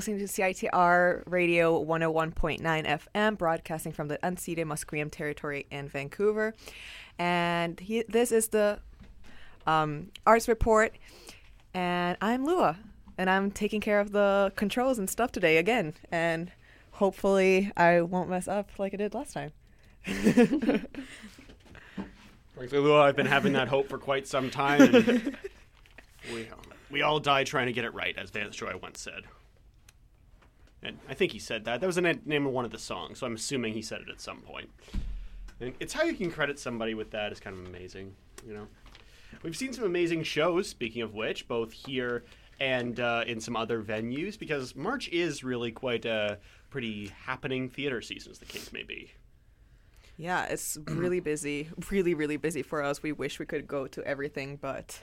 Listening to CITR Radio 101.9 FM, broadcasting from the unceded Musqueam territory in Vancouver. And he, this is the um, Arts Report. And I'm Lua, and I'm taking care of the controls and stuff today again. And hopefully, I won't mess up like I did last time. Frankly, Lua, I've been having that hope for quite some time. We, we all die trying to get it right, as Vance Joy once said. And I think he said that. That was the name of one of the songs, so I'm assuming he said it at some point. And it's how you can credit somebody with that is kind of amazing, you know. We've seen some amazing shows, speaking of which, both here and uh, in some other venues, because March is really quite a pretty happening theater season, as the case may be. Yeah, it's really busy, really, really busy for us. We wish we could go to everything, but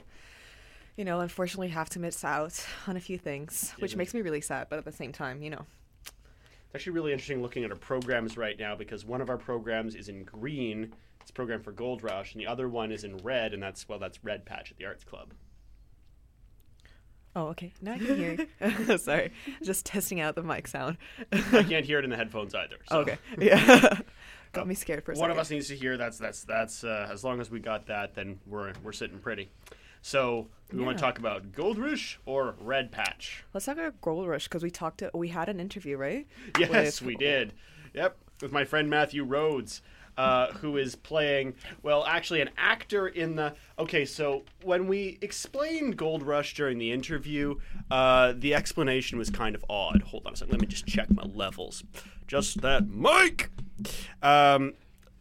you know, unfortunately, have to miss out on a few things, which Yeah. makes me really sad. But at the same time, you know, It's actually really interesting looking at our programs right now because one of our programs is in green. It's a program for Gold Rush, and the other one is in red, and that's well, that's Red Patch at the Arts Club. oh, okay, now I can hear. Sorry, just testing out the mic sound. I can't hear it in the headphones either. So okay, yeah, got me scared for a One second. of us needs to hear. That's that's that's. Uh, as long as we got that, then we're we're sitting pretty. So we want to talk about Gold Rush or Red Patch. Let's talk about Gold Rush because we talked. To, we had an interview, right? Yes, With- we did. Yep, with my friend Matthew Rhodes, uh, who is playing, well, actually, an actor in the. Okay, so when we explained Gold Rush during the interview, uh, the explanation was kind of odd. Hold on a second. Let me just check my levels. Just that mic. Um,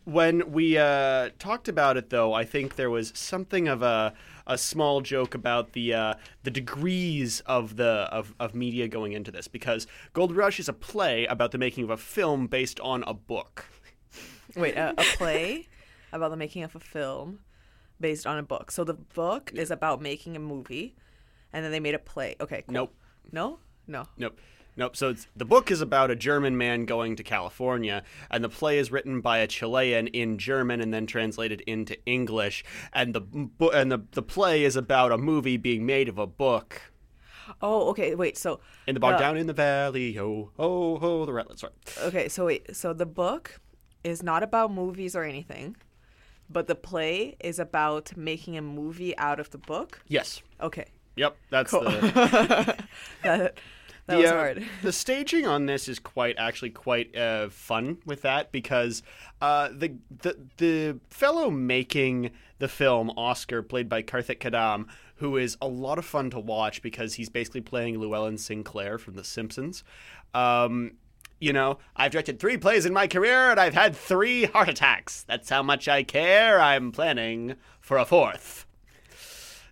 when we uh, talked about it, though, I think there was something of a a small joke about the uh, the degrees of the of, of media going into this because Gold Rush is a play about the making of a film based on a book. Wait, a, a play about the making of a film based on a book. So the book is about making a movie, and then they made a play. Okay, cool. Nope. No, no. Nope. Nope. So it's, the book is about a German man going to California, and the play is written by a Chilean in German and then translated into English. And the and the the play is about a movie being made of a book. Oh, okay. Wait. So In the bog the- uh, down in the valley, ho ho ho, the ratlets. Sorry. Okay, so wait, so the book is not about movies or anything, but the play is about making a movie out of the book. Yes. Okay, Yep. That's cool. the. that that the, was uh, the staging on this is quite actually quite uh, fun with that because uh, the the the fellow making the film Oscar, played by Karthik Kadam, who is a lot of fun to watch because he's basically playing Llewellyn Sinclair from The Simpsons. Um, you know, I've directed three plays in my career and I've had three heart attacks. That's how much I care. I'm planning for a fourth.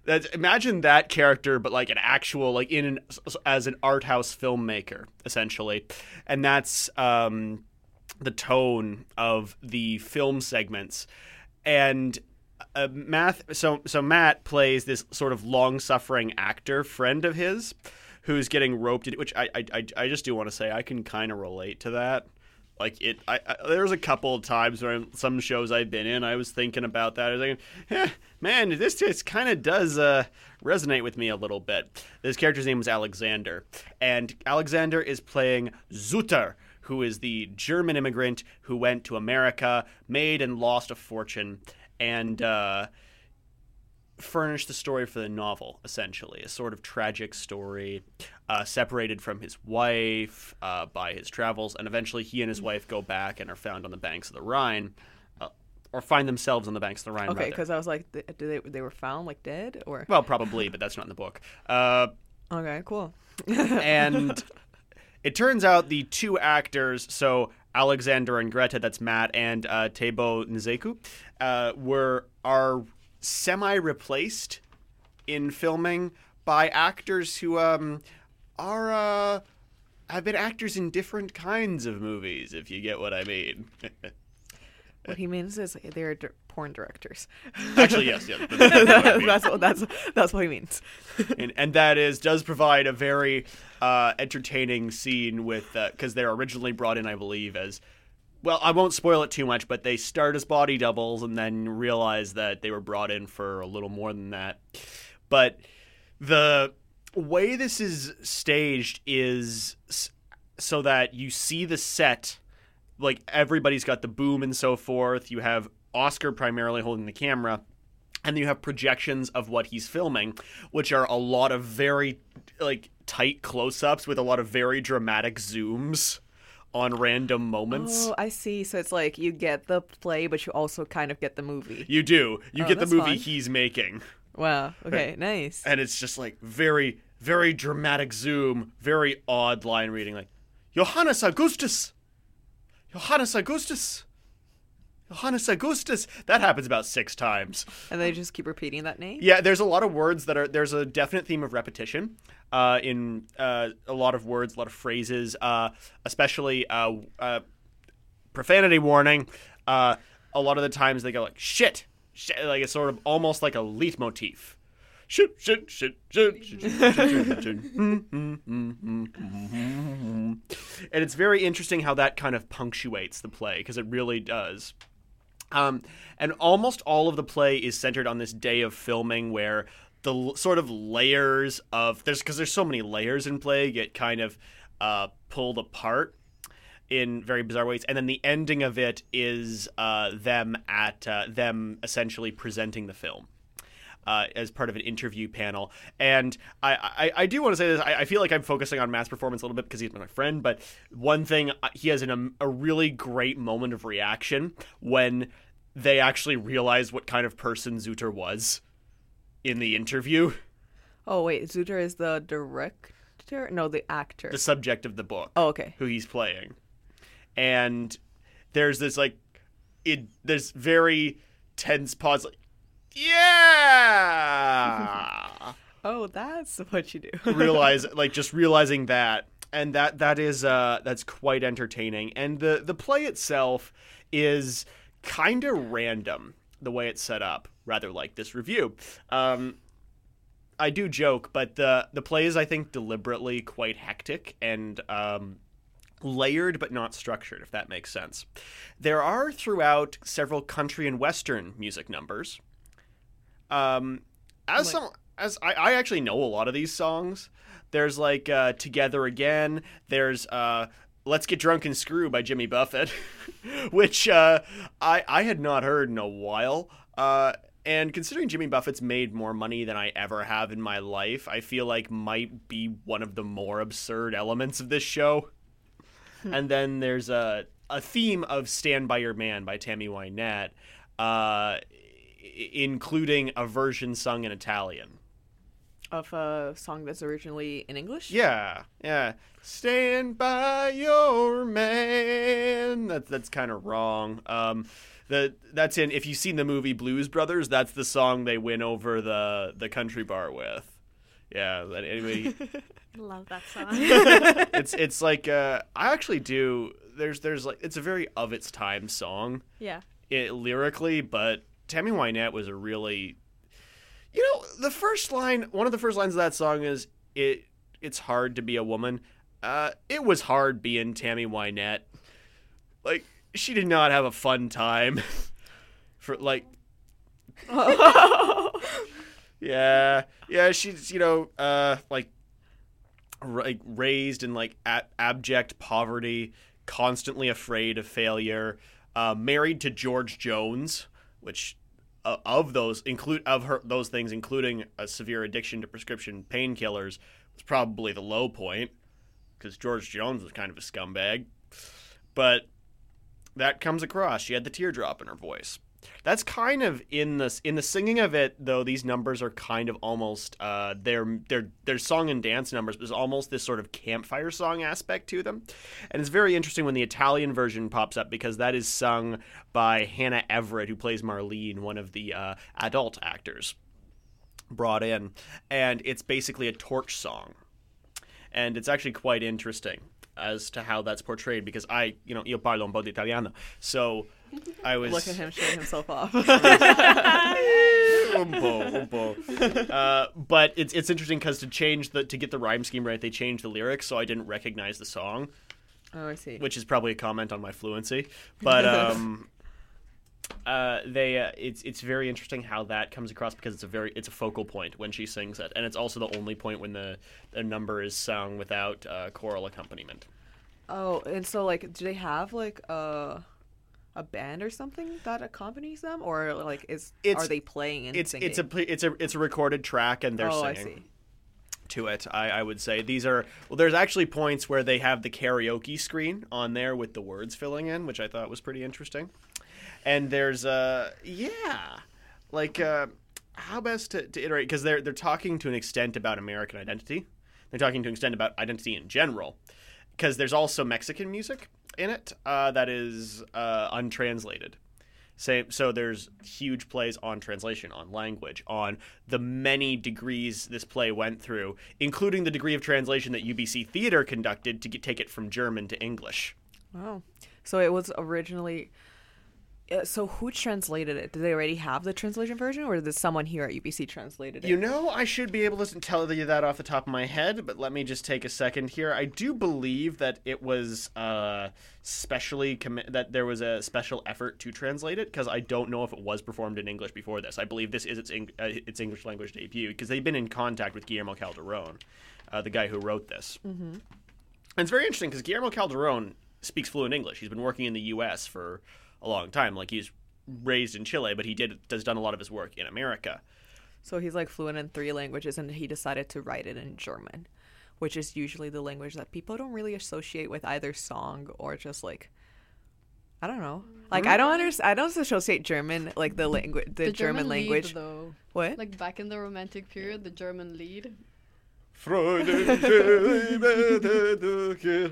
That's, imagine that character, but like an actual, like in an, as an art house filmmaker, essentially, and that's um, the tone of the film segments. And uh, so so Matt plays this sort of long-suffering actor friend of his, who's getting roped. Which I I- I just do want to say I can kind of relate to that. Like it, I, I there's a couple of times where some shows I've been in, I was thinking about that. I was like eh, man, this just kind of does uh, resonate with me a little bit. This character's name is Alexander, and Alexander is playing Suter, who is the German immigrant who went to America, made and lost a fortune, and uh, furnished the story for the novel, essentially. A sort of tragic story, uh, separated from his wife uh, by his travels, and eventually he and his wife go back and are found on the banks of the Rhine, uh, or find themselves on the banks of the Rhine. Okay, because I was like, th- do they they were found like dead or? Well, probably, but that's not in the book. Uh, Okay, cool. and it turns out the two actors, so Alexander and Greta, that's Matt, and uh, Tebo Nzeku, uh, were are semi replaced in filming by actors who um, are uh, have been actors in different kinds of movies, if you get what I mean. what he means is they're dir- porn directors. Actually, yes, yes. that's what I mean. that's what that's that's what he means. and, and that is does provide a very uh, entertaining scene with because they're originally brought in, I believe, as well. I won't spoil it too much, but they start as body doubles and then realize that they were brought in for a little more than that. But the way this is staged is so that you see the set like everybody's got the boom and so forth you have oscar primarily holding the camera and then you have projections of what he's filming which are a lot of very like tight close-ups with a lot of very dramatic zooms on random moments Oh, I see. So it's like you get the play, but you also kind of get the movie. you do you Oh, get the movie fun. he's making Wow. Okay. Nice. and it's just like very very dramatic zoom very odd line reading like johannes augustus! Johannes augustus! Johannes augustus! That happens about six times. And they just keep repeating that name. yeah there's a lot of words that are there's a definite theme of repetition uh, in uh, a lot of words a lot of phrases uh, especially uh, uh, profanity warning uh, a lot of the times they go like shit, shit like it's sort of almost like a leitmotif shoot, shoot, shoot, shoot, shoot, shoot, and it's very interesting how that kind of punctuates the play because it really does. Um, and almost all of the play is centered on this day of filming where the l- sort of layers of there's because there's so many layers in play get kind of uh, pulled apart in very bizarre ways. And then the ending of it is uh, them at uh, them essentially presenting the film uh, as part of an interview panel. And I, I, I do want to say this. I, I feel like I'm focusing on Matt's performance a little bit because he's my friend. But one thing, uh, he has an, um, a really great moment of reaction when they actually realize what kind of person Suter was in the interview, Oh wait, Suter is the director. No, the actor. the subject of the book. oh, okay. who he's playing. And there's this like it there's very tense pause like yeah Oh, that's what you do. realize like just realizing that and that that is uh that's quite entertaining and the the play itself is kind of random the way it's set up rather like this review um I do joke, but the the play is I think deliberately quite hectic and um, layered but not structured, if that makes sense. There are throughout several country and western music numbers. Um, as Like- some as I, I actually know a lot of these songs. There's like uh, "Together Again." There's uh, "Let's Get Drunk and Screw" by Jimmy Buffett, which uh, I I had not heard in a while. Uh, and considering Jimmy Buffett's made more money than I ever have in my life, I feel like might be one of the more absurd elements of this show. and then there's a a theme of "Stand by Your Man" by Tammy Wynette, uh, including a version sung in Italian. of a song that's originally in English. Yeah, yeah. Stand by your man. That's that's kind of wrong. Um, the that's in if you've seen the movie Blues Brothers, that's the song they win over the the country bar with. Yeah. Anyway, Love that song. it's it's like uh, I actually do. There's there's like it's a very of its time song yeah. it, lyrically, but Tammy Wynette was a really, you know, the first line, one of the first lines of that song is it. It's hard to be a woman. Uh, it was hard being Tammy Wynette. Like she did not have a fun time. For like, yeah, yeah, she's you know, uh, like, like raised in like ab- abject poverty, constantly afraid of failure. Uh, married to George Jones, which uh, of those include of her those things, including a severe addiction to prescription painkillers, was probably the low point because George Jones was kind of a scumbag. But that comes across. She had the teardrop in her voice. That's kind of in the in the singing of it though. These numbers are kind of almost uh, they're they're they're song and dance numbers, but there's almost this sort of campfire song aspect to them, and it's very interesting when the Italian version pops up because that is sung by Hannah Everett, who plays Marlene, one of the uh, adult actors brought in, and it's basically a torch song, and it's actually quite interesting as to how that's portrayed because I, you know, io parlo un po' di italiano, so I was Look at him showing himself off. un po', un po'. Uh, but it's it's interesting because to change the to get the rhyme scheme right, they changed the lyrics, so I didn't recognize the song, oh, I see. which is probably a comment on my fluency. But um, uh, they uh, it's it's very interesting how that comes across because it's a very it's a focal point when she sings it, and it's also the only point when the, the number is sung without uh, choral accompaniment. Oh, and so like, do they have like a a band or something that accompanies them, or like is It's- are they playing and It's singing? it's a it's a it's a recorded track, and they're oh, I singing. see. to it. I, I would say these are well. There's actually points where they have the karaoke screen on there with the words filling in, which I thought was pretty interesting. And there's uh yeah, like uh, how best to, to iterate because they're they're talking to an extent about American identity. They're talking to an extent about identity in general because there's also Mexican music in it uh, that is uh, untranslated. Same, so there's huge plays on translation, on language, on the many degrees this play went through, including the degree of translation that UBC Theater conducted to get, take it from German to English. Wow. So it was originally. Uh, so who translated it? Did they already have the translation version, or did someone here at UBC translated it? You know, I should be able to tell you that off the top of my head, but let me just take a second here. I do believe that it was uh, specially commi- that there was a special effort to translate it because I don't know if it was performed in English before this. I believe this is its Eng- uh, its English language debut because they've been in contact with Guillermo Calderon, uh, the guy who wrote this. Mm-hmm. And it's very interesting because Guillermo Calderon speaks fluent English. He's been working in the U.S. for a long time. Like he's raised in Chile, but he did has done a lot of his work in America. So he's like fluent in three languages, and he decided to write it in German, which is usually the language that people don't really associate with either song or just like. I don't know. Like I don't understand. I don't associate German like the language, the, The German, Lied, language. though. what? Like back in the Romantic period, the German Lied.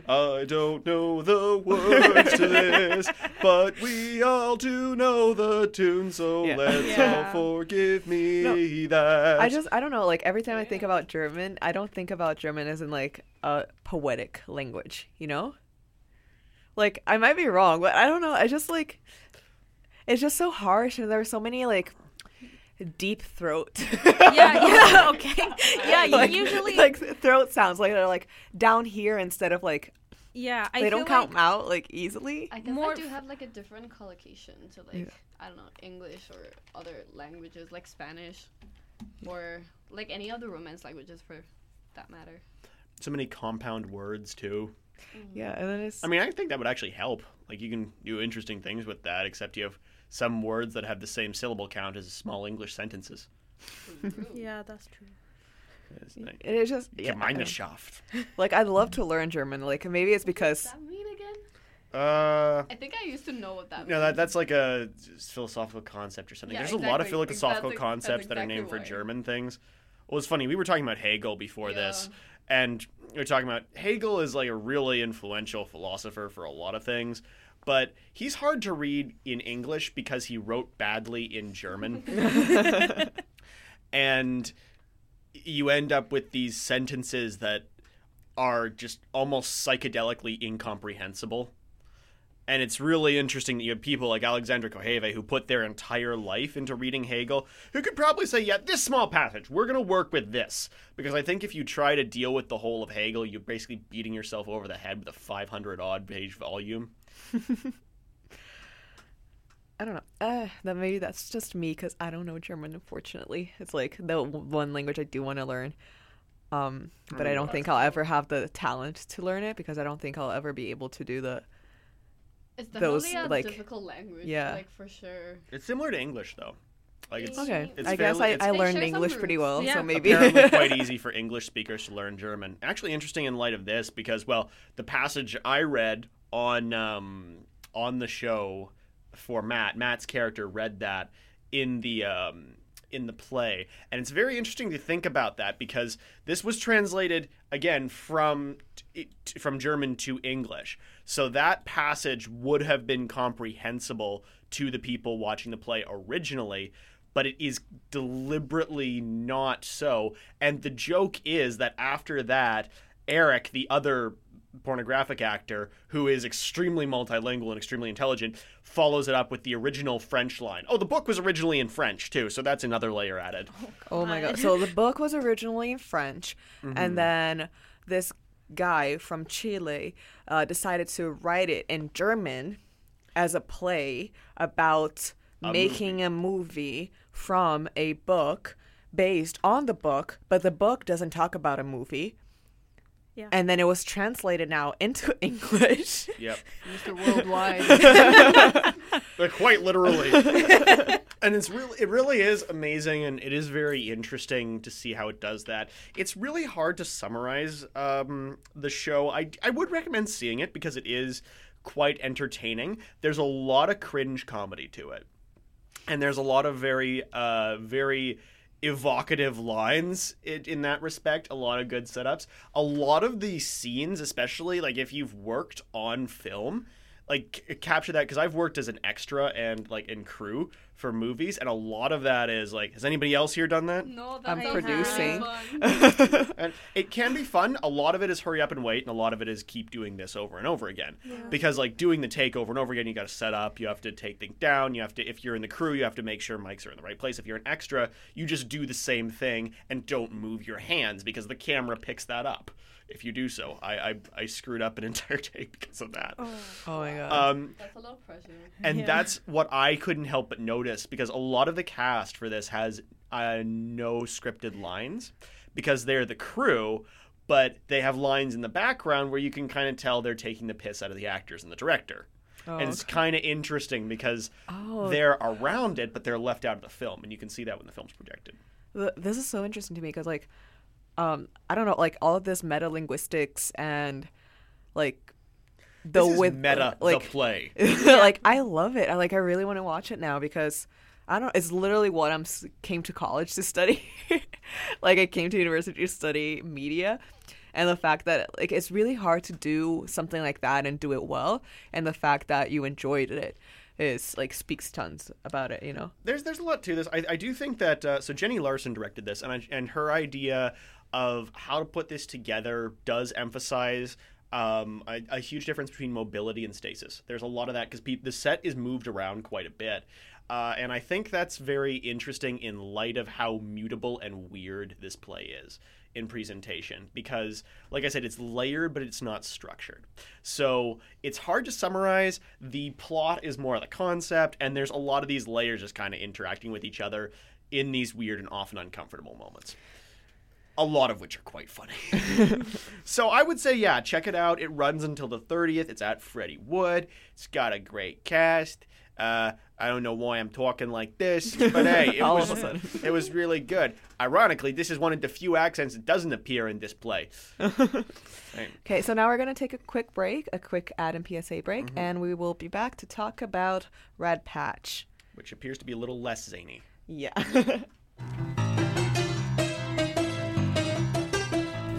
I don't know the words to this, but we all do know the tune, so Yeah. let's Yeah. all forgive me No, that. I just I don't know. Like every time I think about German, I don't think about German as in like a poetic language. You know. Like I might be wrong, but I don't know. I just like it's just so harsh, and there are so many like deep throat. yeah, yeah, okay. Yeah, you like, usually like throat sounds like they're like down here instead of like yeah, I they don't count like, out like easily. I guess More I do have like a different collocation to like I don't know English or other languages like Spanish, or like any other Romance languages for that matter. so many compound words too. Mm-hmm. Yeah, and then it's I mean, I think that would actually help. Like you can do interesting things with that, except you have some words that have the same syllable count as small English sentences. Yeah, that's true. It's like, it's just yeah, Gemeinschaft. like I'd love to learn German. Like maybe it's What because does that mean again? Uh, I think I used to know what that. no, meant. that that's like a philosophical concept or something. Yeah, There's a lot of philosophical That's ex- concepts that's that are exactly named for. German things. Well, it's funny. We were talking about Hegel before this, and we were talking about Hegel is like a really influential philosopher for a lot of things, but he's hard to read in English because he wrote badly in German. and you end up with these sentences that are just almost psychedelically incomprehensible. And it's really interesting that you have people like Alexandre Kojève who put their entire life into reading Hegel, who could probably say, yeah, this small passage, we're going to work with this. Because I think if you try to deal with the whole of Hegel, you're basically beating yourself over the head with a 500 odd page volume. I don't know. Uh, that maybe that's just me because I don't know German. Unfortunately, it's like the one language I do want to learn. Um, but I don't think I'll ever have the talent to learn it because I don't think I'll ever be able to do the. It's those, a like- difficult language. yeah. like for sure. It's similar to English, though. Like it's Okay, It's I guess fairly- I, I learned English pretty well, Yeah. so maybe apparently quite easy for English speakers to learn German. Actually, interesting in light of this because, well, the passage I read on um, on the show for Matt, Matt's character read that in the um, in the play, and it's very interesting to think about that because this was translated again from from German to English. So that passage would have been comprehensible to the people watching the play originally, but it is deliberately not so. And the joke is that after that, Eric, the other pornographic actor who is extremely multilingual and extremely intelligent, follows it up with the original French line. Oh, the book was originally in French too, so that's another layer added. Oh my god! So the book was originally in French, and then this guy from Chile uh, decided to write it in German as a play about A making a movie from a book based on the book, but the book doesn't talk about a movie. Yeah. And then it was translated now into English. Yep. Mr. Worldwide. But quite literally. and it's really it really is amazing and it is very interesting to see how it does that. It's really hard to summarize um, the show. I I would recommend seeing it because it is quite entertaining. There's a lot of cringe comedy to it. And there's a lot of very uh very evocative lines in, in that respect a lot of good setups. A lot of the scenes especially like if you've worked on film like c- capture that because I've worked as an extra and like in crew for movies, and a lot of that is like, has anybody else here done that? no, that I'm producing. And it can be fun. A lot of it is hurry up and wait, and a lot of it is keep doing this over and over again. Because like doing the take over and over again, you got to set up, you have to take things down, you have to. If you're in the crew, you have to make sure mics are in the right place. If you're an extra, you just do the same thing and don't move your hands because the camera picks that up. If you do so, I I, I screwed up an entire take because of that. Oh my god. Um, That's a lot of pressure. and Yeah. that's what I couldn't help but notice because a lot of the cast for this has uh, no scripted lines because they're the crew, but they have lines in the background where you can kind of tell they're taking the piss out of the actors and the director. Oh, and it's kind of interesting because Oh. they're around it, but they're left out of the film, and you can see that when the film's projected. This is so interesting to me because like um i don't know like all of this meta linguistics and like the with meta like the play. like i love it. I like i really want to watch it now because i don't it's literally what i'm came to college to study. Like i came to university to study media. And the fact that like it's really hard to do something like that and do it well. And the fact that you enjoyed it is like speaks tons about it you know? There's there's a lot to this. I, I do think that uh, so Jenny Larson directed this, and I, and her idea of how to put this together does emphasize um, a, a huge difference between mobility and stasis. There's a lot of that because pe- the set is moved around quite a bit. Uh, and I think that's very interesting in light of how mutable and weird this play is in presentation because like i said it's layered but it's not structured so it's hard to summarize the plot is more of the concept and there's a lot of these layers just kind of interacting with each other in these weird and often uncomfortable moments a lot of which are quite funny so i would say yeah check it out it runs until the 30th it's at freddie wood it's got a great cast uh, I don't know why I'm talking like this, but hey, it was of a sudden. it was really good. Ironically, this is one of the few accents that doesn't appear in this play. Okay, so now we're going to take a quick break, a quick ad and PSA break, Mm-hmm. and we will be back to talk about Red Patch. which appears to be a little less zany. Yeah.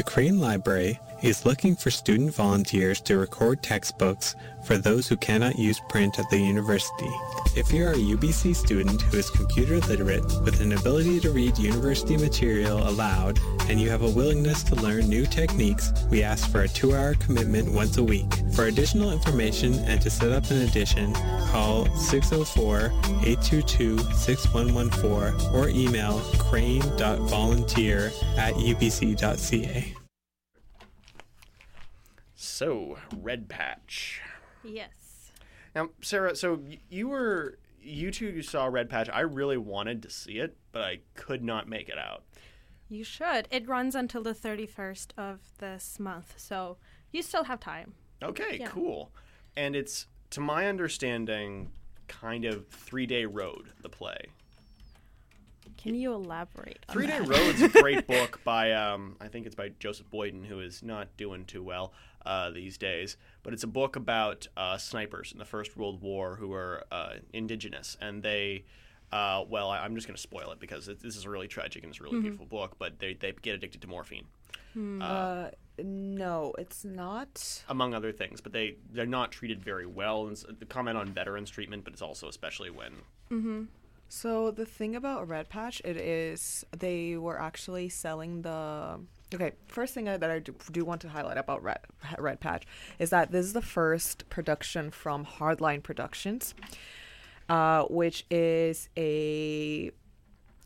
The Crane Library is looking for student volunteers to record textbooks for those who cannot use print at the university. If you're a UBC student who is computer literate with an ability to read university material aloud and you have a willingness to learn new techniques, we ask for a two-hour commitment once a week. For additional information and to set up an edition, call 604-822-6114 or email crane.volunteer at ubc.ca. So, Red Patch. Yes. Now, Sarah, so you were you two saw Red Patch. I really wanted to see it, but I could not make it out. You should. It runs until the 31st of this month, so you still have time. Okay, Yeah. cool. And it's to my understanding kind of 3-day road the play. Can you elaborate on Three Day that? Road's a great book by um, I think it's by Joseph Boyden, who is not doing too well uh, these days. But it's a book about uh, snipers in the First World War who are uh, indigenous, and they. Uh, well, I, I'm just going to spoil it because it, this is a really tragic and it's a really beautiful book. But they, they get addicted to morphine. Uh, no, it's not. among other things. But they they're not treated very well. And the comment on veterans treatment, but it's also especially when So the thing about Red Patch, it is they were actually selling the. Okay, first thing that I do, do want to highlight about Red, Red Patch is that this is the first production from Hardline Productions, uh, which is a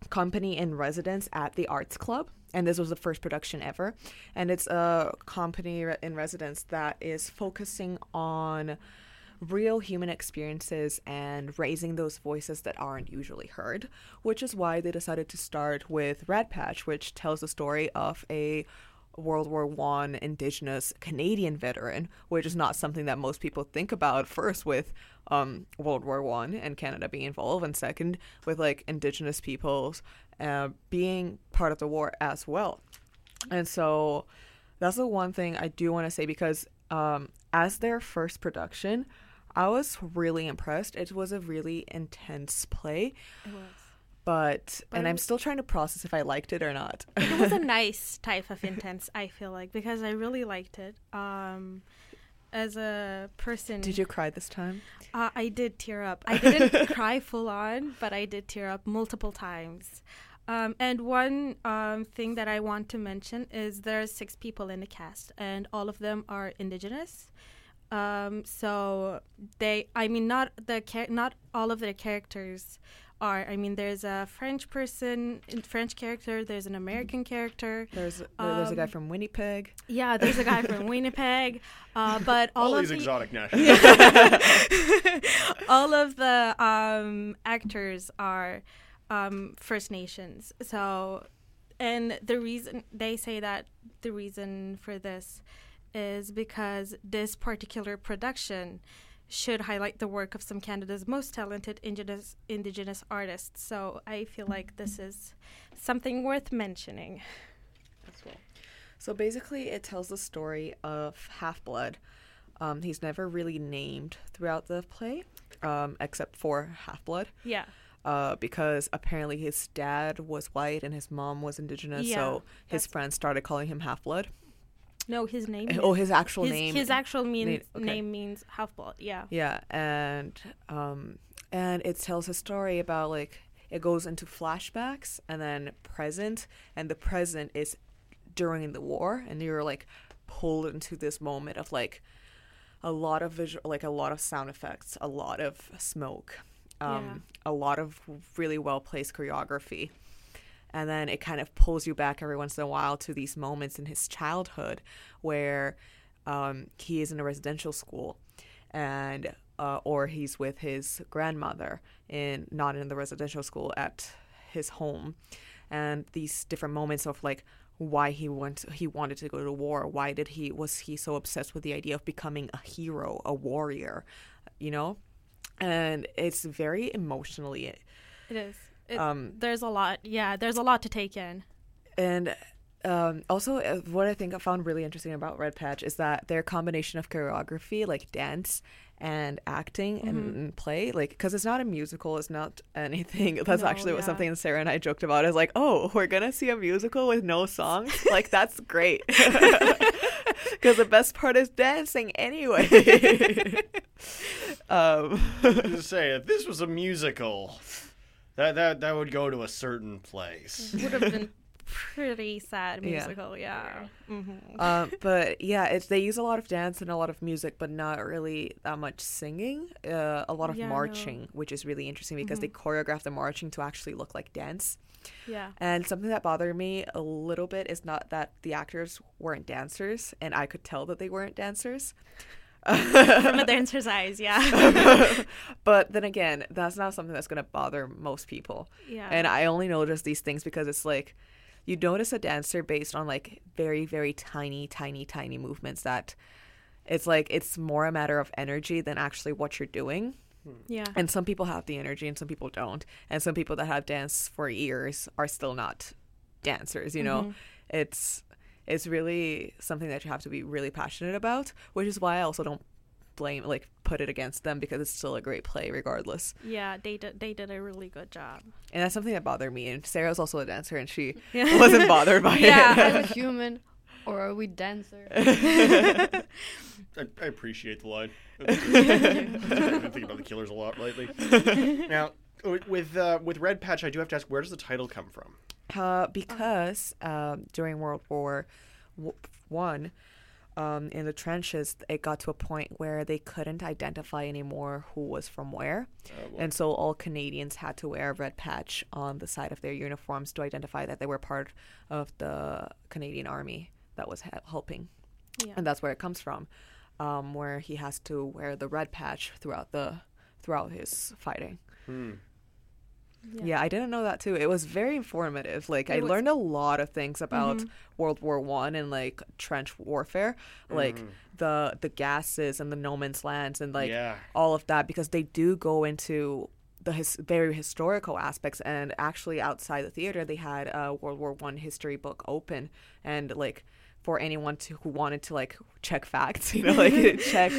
company in residence at the Arts Club. And this was the first production ever. And it's a company in residence that is focusing on real human experiences and raising those voices that aren't usually heard, which is why they decided to start with Red Patch, which tells the story of a World War One Indigenous Canadian veteran, which is not something that most people think about. First, with um, World War One and Canada being involved, and second, with like Indigenous peoples uh, being part of the war as well. And so that's the one thing I do want to say because um, as their first production, I was really impressed. It was a really intense play, It was. but, But and I'm still trying to process if I liked it or not. it was a nice type of intense i feel like because i really liked it um as a person Did you cry this time? uh, i did tear up i didn't cry full on but i did tear up multiple times um, and one um, thing that i want to mention is there's six people in the cast and all of them are indigenous um, so they i mean not the char- not all of the characters are i mean there's a french person french character there's an american character There's there's a guy Um, from Winnipeg. yeah, there's a guy from Winnipeg, uh, but all, all, of these the exotic nationals. all of the um, actors are um, First Nations. So, and the reason they say that the reason for this is because this particular production should highlight the work of some Canada's most talented indigenous indigenous artists. So I feel like this is something worth mentioning. as well. So basically, it tells the story of Half Blood. Um, he's never really named throughout the play, um, except for Half Blood, Yeah. uh, because apparently his dad was white and his mom was indigenous. Yeah, so his friends started calling him Half Blood. No, his name. Oh, is- his actual his, name. His actual mean, name- okay. name means half blood. Yeah. Yeah, and um, and it tells a story about like it goes into flashbacks and then present, and the present is during the war, and you're like pulled into this moment of like a lot of visual, like a lot of sound effects, a lot of smoke, um, a lot of really well placed choreography. And then it kind of pulls you back every once in a while to these moments in his childhood where um, he is in a residential school and uh, or he's with his grandmother in not in the residential school at his home and these different moments of like why he went he wanted to go to war why did he was he so obsessed with the idea of becoming a hero a warrior you know and it's very emotionally It is. It, Um, there's a lot. Yeah, there's a lot to take in. And um, also, uh, what I think I found really interesting about Red Patch is that their combination of choreography, like dance and acting Mm-hmm. and, and play, like because it's not a musical, it's not anything. That's No, actually what yeah. something Sarah and I joked about. Is like, oh, we're gonna see a musical with no songs. like that's great. Because the best part is dancing anyway. um, to say if this was a musical, that that that would go to a certain place. Would have been pretty sad musical. Yeah. Mm-hmm. um, but yeah, it's they use a lot of dance and a lot of music, but not really that much singing. Uh, a lot of Yeah, no. marching, which is really interesting because they choreograph the marching to actually look like dance. Yeah. And something that bothered me a little bit is not that the actors weren't dancers, and I could tell that they weren't dancers. From a dancer's eyes. Yeah. but then again, that's not something that's gonna bother most people. Yeah. And I only notice these things because it's like you notice a dancer based on like very, very tiny, tiny, tiny movements that it's like it's more a matter of energy than actually what you're doing. Hmm. yeah. And some people have the energy and some people don't. And some people that have danced for years are still not dancers, you know? Mm-hmm. It's it's really something that you have to be really passionate about, which is why I also don't blame like put it against them because it's still a great play regardless. Yeah. They did. They did a really good job. And that's something that bothered me. And Sarah's also a dancer and she Yeah. wasn't bothered by it. Yeah. it. I'm a human. Or are we dancer? I, I appreciate the line. I've been thinking about the killers a lot lately. now, w- with uh, with Red Patch, I do have to ask, where does the title come from? Uh, because um, during World War w- One, um, in the trenches, it got to a point where they couldn't identify anymore who was from where, and so all Canadians had to wear a red patch on the side of their uniforms to identify that they were part of the Canadian Army that was he- helping, Yeah. and that's where it comes from, um, where he has to wear the red patch throughout the throughout his fighting. Yeah. I didn't know that too. It was very informative. Like I was- learned a lot of things about mm-hmm. World War One and like trench warfare, like mm. the the gases and the no man's lands and like Yeah. all of that because they do go into the his, very historical aspects and actually outside the theater they had a World War One history book open and like for anyone to, who wanted to like check facts, you know, like check,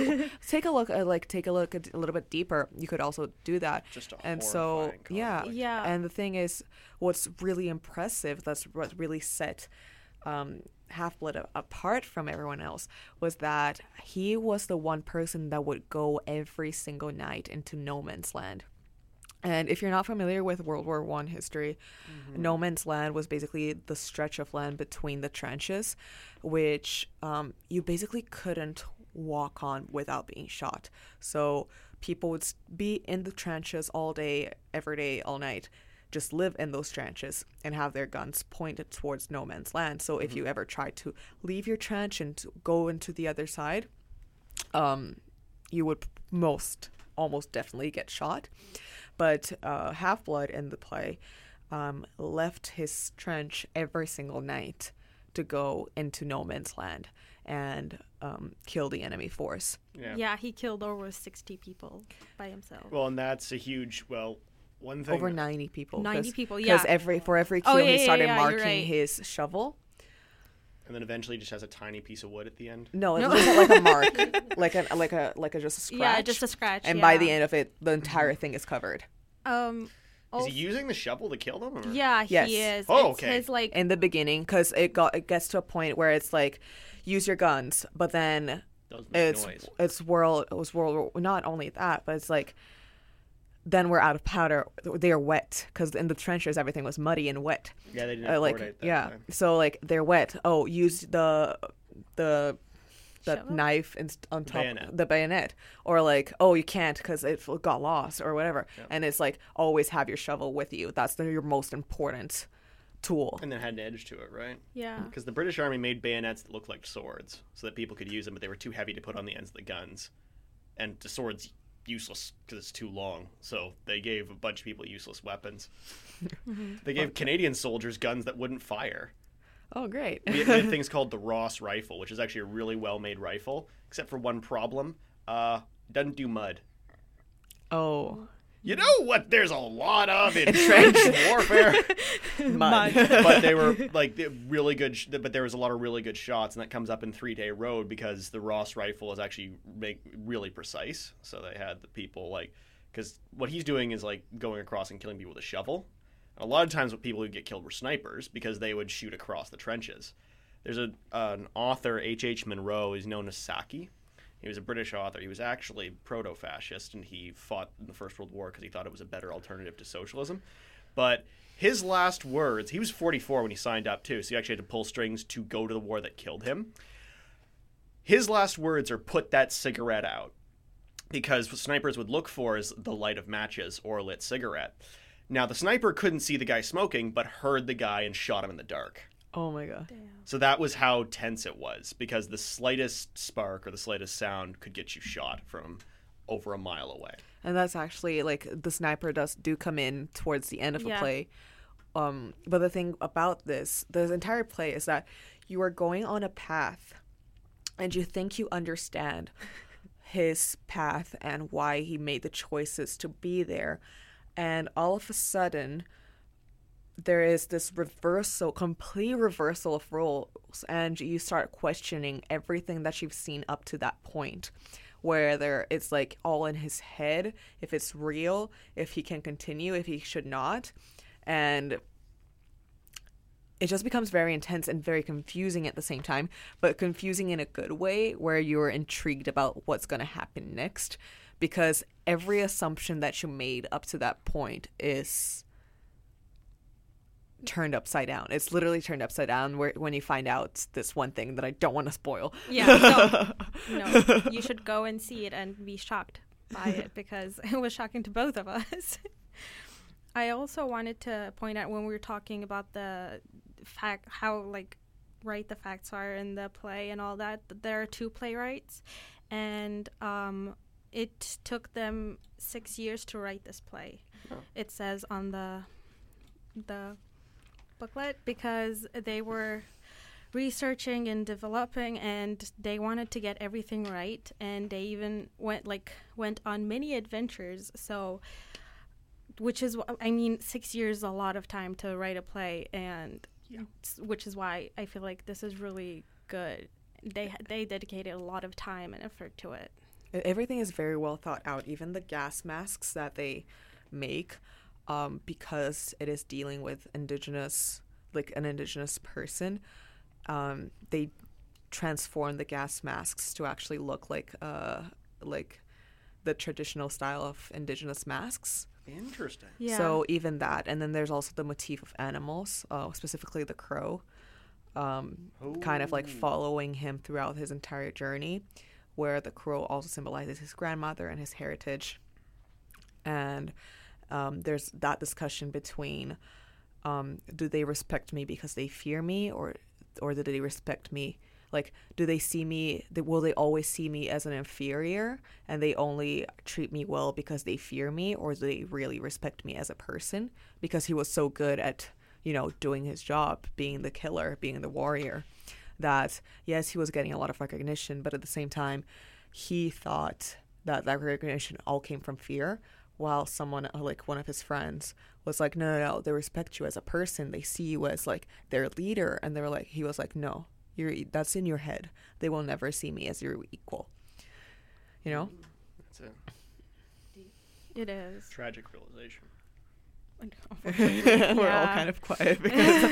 take a look, uh, like take a look a, a little bit deeper. You could also do that. Just a and so horrifying yeah. Yeah. And the thing is, what's really impressive, that's what really set um, Half Blood apart from everyone else, was that he was the one person that would go every single night into no man's land. And if you're not familiar with World War One history, no man's land was basically the stretch of land between the trenches, which um, you basically couldn't walk on without being shot. So people would be in the trenches all day, every day, all night, just live in those trenches and have their guns pointed towards no man's land. So if you ever tried to leave your trench and go into the other side, um, you would most almost definitely get shot. But uh, Half Blood in the play um, left his trench every single night to go into no man's land and um, kill the enemy force. Yeah. Yeah, he killed over 60 people by himself. Well, and that's a huge. Well, one thing. Over 90 people. 90 people, yeah. Because yeah. every, for every kill, Oh, yeah, he started yeah, you're marking right. his shovel. And then eventually just has a tiny piece of wood at the end. No, it No. wasn't like a mark, like a like a like a just a scratch. Yeah, just a scratch. And by the end of it, the entire thing is covered. um, Is he using the shovel to kill them? Or? yeah, Yes. he is. Oh, it's okay. His like in the beginning because it got it gets to a point where it's like use your guns, but then it's noise. it's world it was world not only that, but it's like then we're out of powder. They are wet because in the trenches everything was muddy and wet. Yeah, they didn't Uh, like coordinate that yeah, time. so like they're wet. Oh, use the the the Shovel? knife in, on top Bayonet. the bayonet or like oh you can't because it got lost or whatever and it's like always have your shovel with you that's the, your most important tool And then had an edge to it, right? yeah. Because the British Army made bayonets that looked like swords, so that people could use them, but they were too heavy to put on the ends of the guns, and the swords useless because it's too long. So they gave a bunch of people useless weapons. They gave Canadian soldiers guns that wouldn't fire. oh great We had, we had things called the Ross rifle, which is actually a really well-made rifle, except for one problem: uh, doesn't do mud. oh You know what? There's a lot of in trench warfare. mud, but they were like really good. Sh- but there was a lot of really good shots, and that comes up in Three Day Road because the Ross rifle is actually make really precise. So they had the people like because what he's doing is like going across and killing people with a shovel. And a lot of times, what people who get killed were snipers because they would shoot across the trenches. There's a an author H. H. Munro. He's known as Saki. He was a British author. He was actually proto-fascist, and he fought in the First World War because he thought it was a better alternative to socialism. But his last words, he was 44 when he signed up too, so he actually had to pull strings to go to the war that killed him. His last words are put that cigarette out. Because what snipers would look for is the light of matches or a lit cigarette. Now, the sniper couldn't see the guy smoking, but heard the guy and shot him in the dark. Oh my god So that was how tense it was, because the slightest spark or the slightest sound could get you shot from over a mile away. and that's actually like the sniper does do come in towards the end of the Yeah. play um but the thing about this the entire play is that you are going on a path and you think you understand his path and why he made the choices to be there and all of a sudden there is this reversal complete reversal of roles and you start questioning everything that you've seen up to that point. Whether it's like all in his head if it's real if he can continue if he should not. And it just becomes very intense and very confusing at the same time, but confusing in a good way where you're intrigued about what's going to happen next. Because every assumption that you made up to that point is turned upside down. It's literally turned upside down where when you find out this one thing that I don't want to spoil. Yeah, no, no. You should go and see it and be shocked by it because it was shocking to both of us. I also wanted to point out when we were talking about the fact how like right the facts are in the play and all that. that There are two playwrights, and um, it took them six years to write this play. It says on the the booklet because they were researching and developing and they wanted to get everything right. And they even went like went on many adventures. So which is i mean 6 years a lot of time to write a play and s- which is why i feel like this is really good. They they dedicated a lot of time and effort to it. Everything is very well thought out. Even the gas masks that they make, um, because it is dealing with indigenous, like an indigenous person, um, they transform the gas masks to actually look like, uh, like the traditional style of indigenous masks. Interesting. yeah So even that, and then there's also the motif of animals, uh, specifically the crow, um, kind of like Oh. following him throughout his entire journey, where the crow also symbolizes his grandmother and his heritage. And um, there's that discussion between um, do they respect me because they fear me, or or do they respect me? Like, do they see me? Will they always see me as an inferior, and they only treat me well because they fear me, or do they really respect me as a person because he was so good at, you know, doing his job, being the killer, being the warrior? That yes, he was getting a lot of recognition, but at the same time, he thought that that recognition all came from fear, while someone uh, like one of his friends was like, no, no, no, they respect you as a person. They see you as like their leader, and they were like, he was like, no, you're that's in your head. They will never see me as your equal. You know, That's a it is tragic realization. we're all kind of quiet because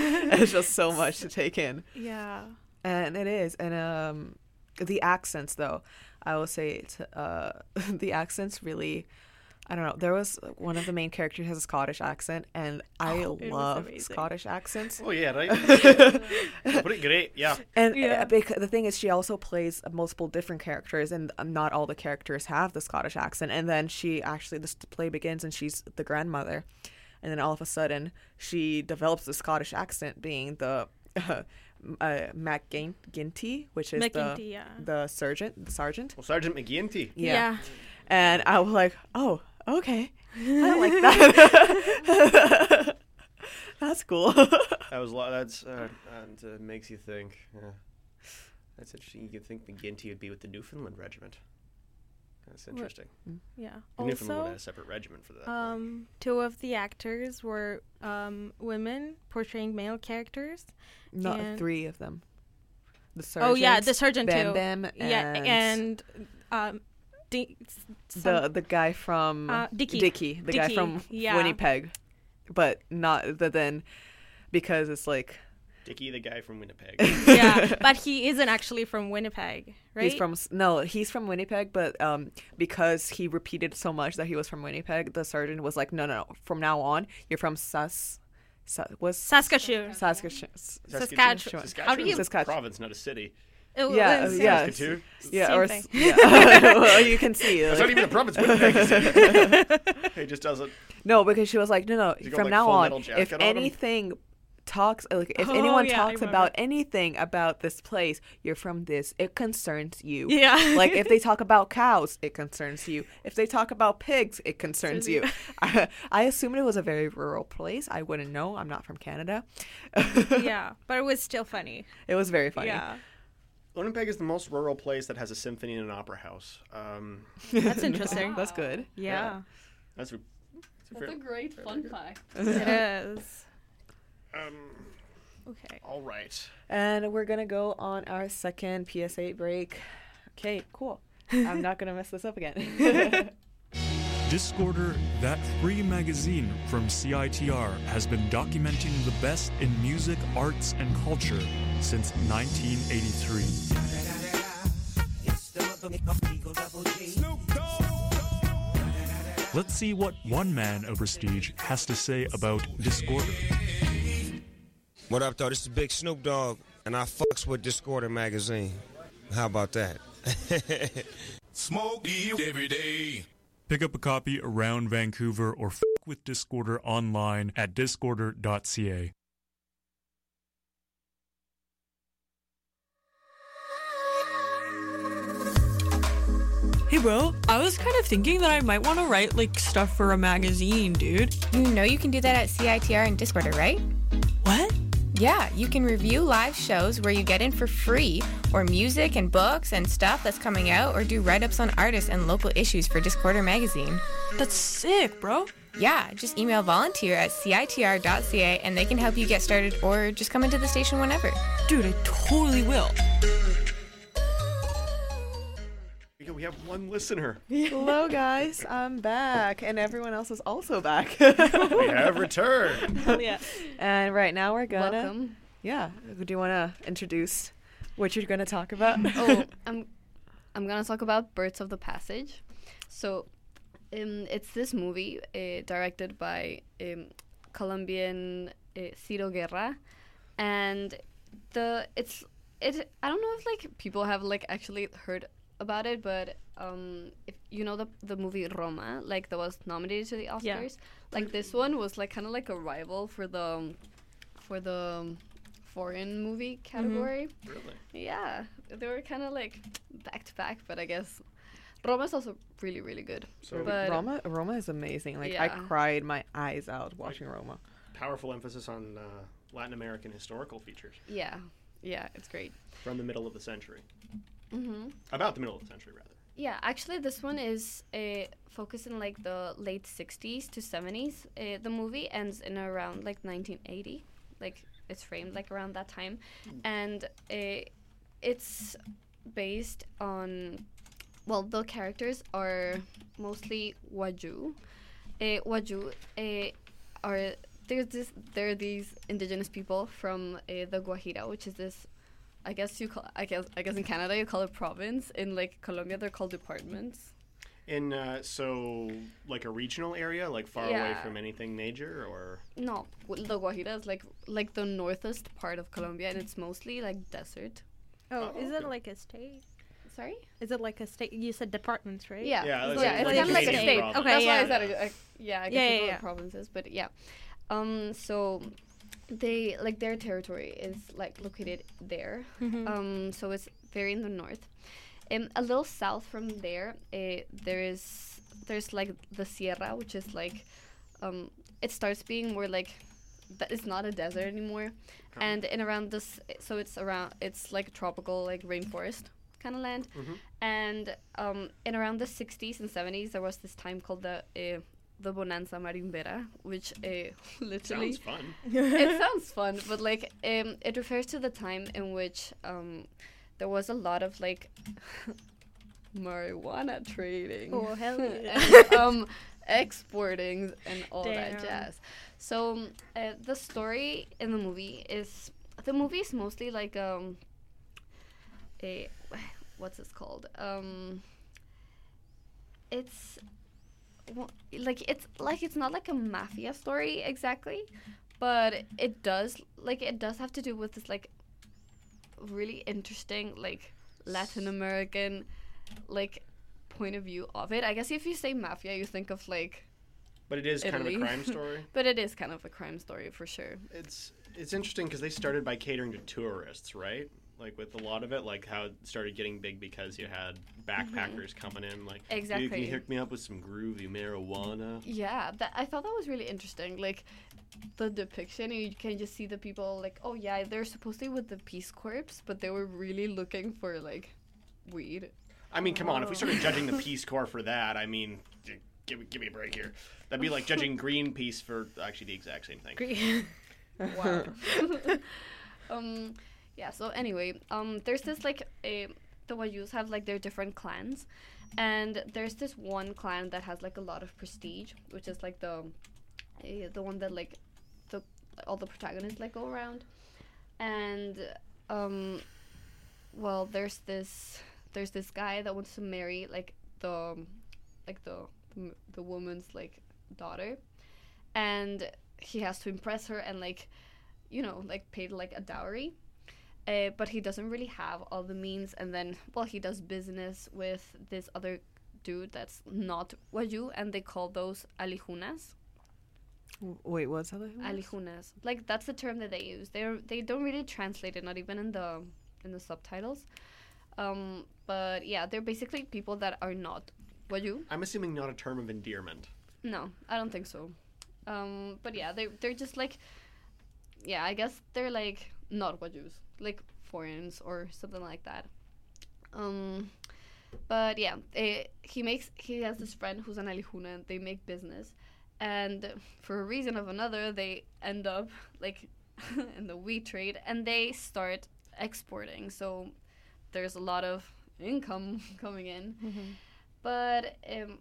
it's just so much to take in. yeah and it is and um the accents though i will say it's, uh the accents really i don't know there was one of the main characters has a scottish accent and i Oh, love scottish accents Oh yeah, right. Pretty great. Yeah. and Yeah. uh, bec- the thing is she also plays multiple different characters and um, not all the characters have the scottish accent and then she actually this play begins and she's the grandmother and then all of a sudden she develops the scottish accent being the uh, uh, McGinty, which is the yeah. the sergeant, the sergeant. Well, Sergeant McGinty. Yeah. And I was like, oh, okay. I don't like that. That's cool. That was a lot. That's uh, and uh, makes you think. Yeah. That's interesting. You could think McGinty would be with the Newfoundland Regiment. That's interesting. yeah The Newfoundland would also have a separate regiment for that. Um, two of the actors were um, women portraying male characters. Not And- three of them. The sergeant. oh yeah, the sergeant Bam too. Bam, yeah, and, and um, Di- the some- the guy from Uh, Dicky. Dicky, the guy from yeah. Winnipeg, but not the then because it's like Dickie, the guy from Winnipeg. yeah, but he isn't actually from Winnipeg, right? He's from no, he's from Winnipeg, but um, because he repeated so much that he was from Winnipeg, the sergeant was like, no, no, no. From now on, you're from Sas, Sa- was Saskatchewan. Saskatchewan. Saskatchewan. How do you? Saskatchewan. province, not a city. Oh, Yeah, it's- yeah. Saskatoon. Yeah, Same or thing. yeah. well, you can see. It's like- not even a province. Winnipeg is a city. He just doesn't. no, because she was like, no, no. he got, From like, now on, if on him? anything talks, like if Oh, anyone yeah, talks about anything about this place, you're from this. It concerns you. Yeah. like if they talk about cows, it concerns you. If they talk about pigs, it concerns you. I, I assumed it was a very rural place. I wouldn't know. I'm not from Canada. yeah, but it was still funny. It was very funny. Yeah, Winnipeg is the most rural place that has a symphony and an opera house. Um, that's interesting. That's good. yeah, that's a, that's a That's a fair- great fun fact. it is. um, Okay. all right. And we're gonna go on our second PSA break. Okay, cool. I'm not gonna mess this up again. Discorder, that free magazine from CITR, has been documenting the best in music, arts, and culture since 1983. Let's see what one man of prestige has to say about Discorder. What up, though? This is Big Snoop Dogg, and I fucks with Discorder magazine. How about that? Smoke you every day. Pick up a copy around Vancouver or f with Discorder online at discorder.ca. Hey bro, I was kind of thinking that I might want to write like stuff for a magazine, dude. You know you can do that at CITR and Discorder, right? What? Yeah, you can review live shows where you get in for free, or music and books and stuff that's coming out, or do write ups on artists and local issues for Discorder magazine. That's sick, bro. Yeah, just email volunteer at citr.ca and they can help you get started or just come into the station whenever. Dude, I totally will. We have one listener. Hello, guys. I'm back, and everyone else is also back. We have returned. Hell yeah. And right now we're gonna. Welcome. Yeah. Do you want to introduce what you're gonna talk about? oh, I'm I'm gonna talk about Birds of the Passage. So, um, it's this movie uh, directed by um, Colombian uh, Ciro Guerra, and the it's it. I don't know if like people have like actually heard about it, but um, if you know the the movie Roma, like that was nominated to the Oscars, Yeah. like this one was like kind of like a rival for the um, for the um, foreign movie category. Really? Yeah, they were kind of like back to back, but I guess Roma is also really really good. So but Roma, Roma is amazing. Like I cried my eyes out watching Roma. powerful emphasis on uh, Latin American historical features yeah, yeah, it's great. from the middle of the century. Hmm About the middle of the century, rather. Yeah, actually, this one is uh, focused in like the late '60s to '70s. Uh, the movie ends in around like 1980, like it's framed like around that time, and uh, it's based on. Well, the characters are mostly Waju. Uh, Waju uh, are there's this there are these indigenous people from uh, the Guajira, which is this I guess you call I guess I guess in Canada you call it province. In like Colombia they're called departments. In uh, so like a regional area, like far away from anything major, or No, w- the Guajira is like like the northest part of Colombia, and it's mostly like desert. Oh, Oh, is okay. it like a state? Sorry. Is it like a state? You said departments, right? Yeah, Yeah, yeah, it's yeah like- it's like kind of like a Canadian state. province. Okay, That's yeah. why I said it. I, yeah, I guess Yeah, you yeah, call it yeah. provinces, but yeah. Um, so they like their territory is like located there. Mhm. Um, so it's very in the north. Um, a little south from there, uh, there is there's like the Sierra, which is like, um, it starts being more like, th- it's not a desert anymore, and in around this, so it's around it's like tropical like rainforest kind of land, Mhm. and um, in around the 60s and 70s there was this time called the uh, the Bonanza Marimbera, which uh, literally sounds fun. it sounds fun, but like um, it refers to the time in which um, there was a lot of like marijuana trading. Oh, hell yeah. and, um, exporting and all Damn. that jazz. So um, uh, the story in the movie is the movie is mostly like um a what's this called um it's well, like it's like it's not like a mafia story exactly but it does like it does have to do with this like really interesting like latin american like point of view of it i guess if you say mafia you think of like But it is kind of a crime story. but it is kind of a crime story for sure It's it's interesting because they started by catering to tourists, right? Like with a lot of it, like how it started getting big because you had backpackers coming in, like, "You- can Exactly. you hook me up with some groovy marijuana? Yeah, that I thought that was really interesting. Like the depiction, you can just see the people like, oh yeah, they're supposed to be with the Peace Corps, but they were really looking for like weed. I mean, come on, if we started judging the Oh. Peace Corps for that, I mean, give me give me a break here. That'd be like judging Greenpeace for actually the exact same thing. Green- Wow. um, yeah. So anyway, um, there's this like a the Wayus have like their different clans, and there's this one clan that has like a lot of prestige, which is like the uh, the one that like the all the protagonists like go around, and um, well, there's this there's this guy that wants to marry like the like the the woman's like daughter, and he has to impress her and like you know like pay like a dowry uh, but he doesn't really have all the means and then well he does business with this other dude that's not Wayu and they call those alihunas W- Wait, what's that? alihunas like that's the term that they use they're they don't really translate it not even in the in the subtitles um but yeah they're basically people that are not Wayu I'm assuming not a term of endearment. no, I don't think so. Um, but yeah, they they're just like, yeah, I guess they're like not Wajus, like foreigners or something like that. Um, but yeah, eh, he makes he has this friend who's an alihuna, and they make business, and for a reason of another, they end up like in the wheat trade, and they start exporting. So there's a lot of income coming in but um,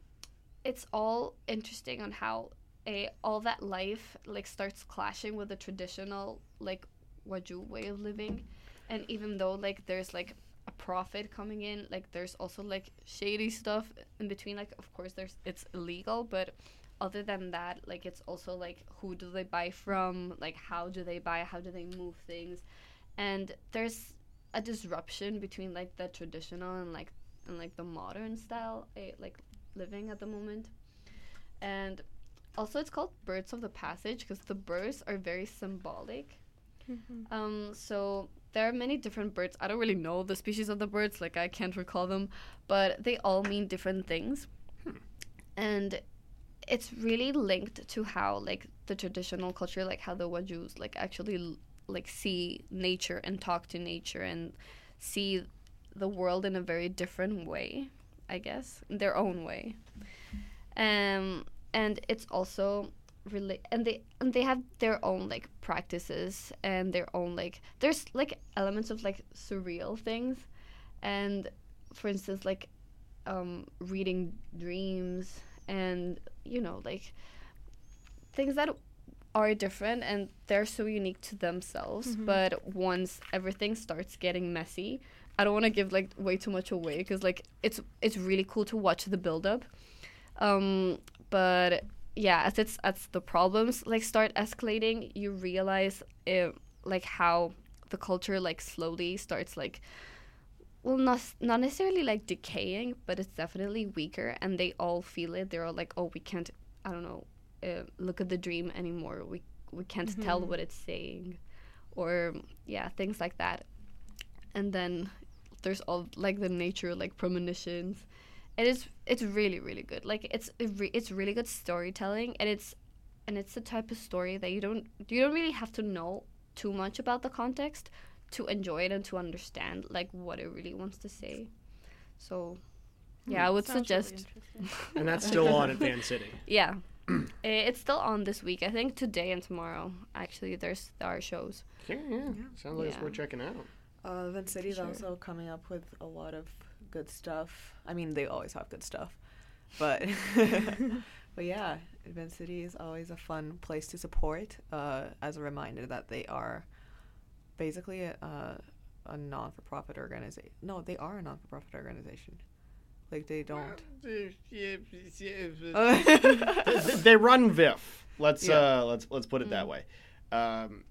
it's all interesting on how a all that life like starts clashing with the traditional like Waju way of living, and even though like there's like a profit coming in, like there's also like shady stuff in between. Like of course there's it's illegal, but other than that, like it's also like who do they buy from? Like how do they buy? How do they move things? And there's a disruption between like the traditional and like and like the modern style eh, like living at the moment and also it's called birds of the passage because the birds are very symbolic um so there are many different birds. I don't really know the species of the birds like i can't recall them but they all mean different things. And it's really linked to how like the traditional culture like how the wajus like actually like see nature and talk to nature and see the world in a very different way i guess in their own way. Um and it's also really and they and they have their own like practices and their own like there's like elements of like surreal things. And for instance like um reading dreams and you know like things that are different and they're so unique to themselves. Mhm. but once everything starts getting messy i don't want to give like way too much away because like it's it's really cool to watch the build up um but yeah as it's as the problems like start escalating you realize it, like how the culture like slowly starts like well not not necessarily like decaying but it's definitely weaker and they all feel it. They're all like oh we can't i don't know uh, look at the dream anymore. We we can't tell Mhm. what it's saying or yeah things like that. And then there's all like the nature like premonitions it is it's really really good. Like it's re- it's really good storytelling and it's and it's the type of story that you don't you don't really have to know too much about the context to enjoy it and to understand like what it really wants to say. So yeah i would Sounds really suggest And that's still on at Van City. yeah. Eh, it's still on this week. I think today and tomorrow actually there's there are shows. Yeah, yeah. Sounds like it's worth checking out. Uh, Van City's Sure. also coming up with a lot of good stuff. I mean, they always have good stuff, but but yeah, Van City is always a fun place to support. Uh, as a reminder that they are basically a, a, a non-for-profit organization. No, they are a non-for-profit organization. Like they don't. they, they run VIFF. Let's Yeah. uh, let's let's put it that Mm. way. Um,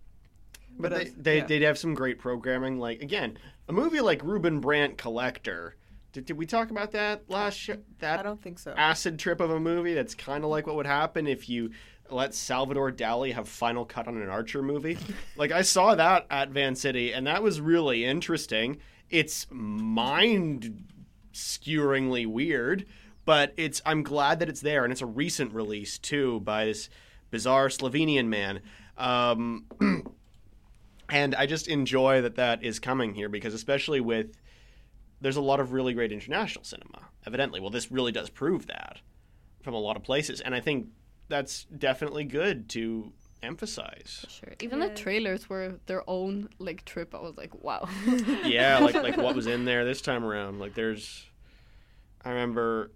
but But they they yeah. they'd have some great programming. Like again, a movie like Ruben Brandt Collector. Did, did we talk about that last show? That I don't think so. acid trip of a movie. That's kind of like what would happen if you let Salvador Dali have final cut on an Archer movie. like I saw that at Van City, and that was really interesting. It's mind skeweringly weird, but it's I'm glad that it's there, and it's a recent release too by this bizarre Slovenian man. Um, and I just enjoy that that is coming here because especially with there's a lot of really great international cinema. Evidently, well, this really does prove that from a lot of places, and I think that's definitely good to emphasize. Sure. Even the trailers were their own like trip. I was like, wow. yeah, like like what was in there this time around. Like there's, I remember.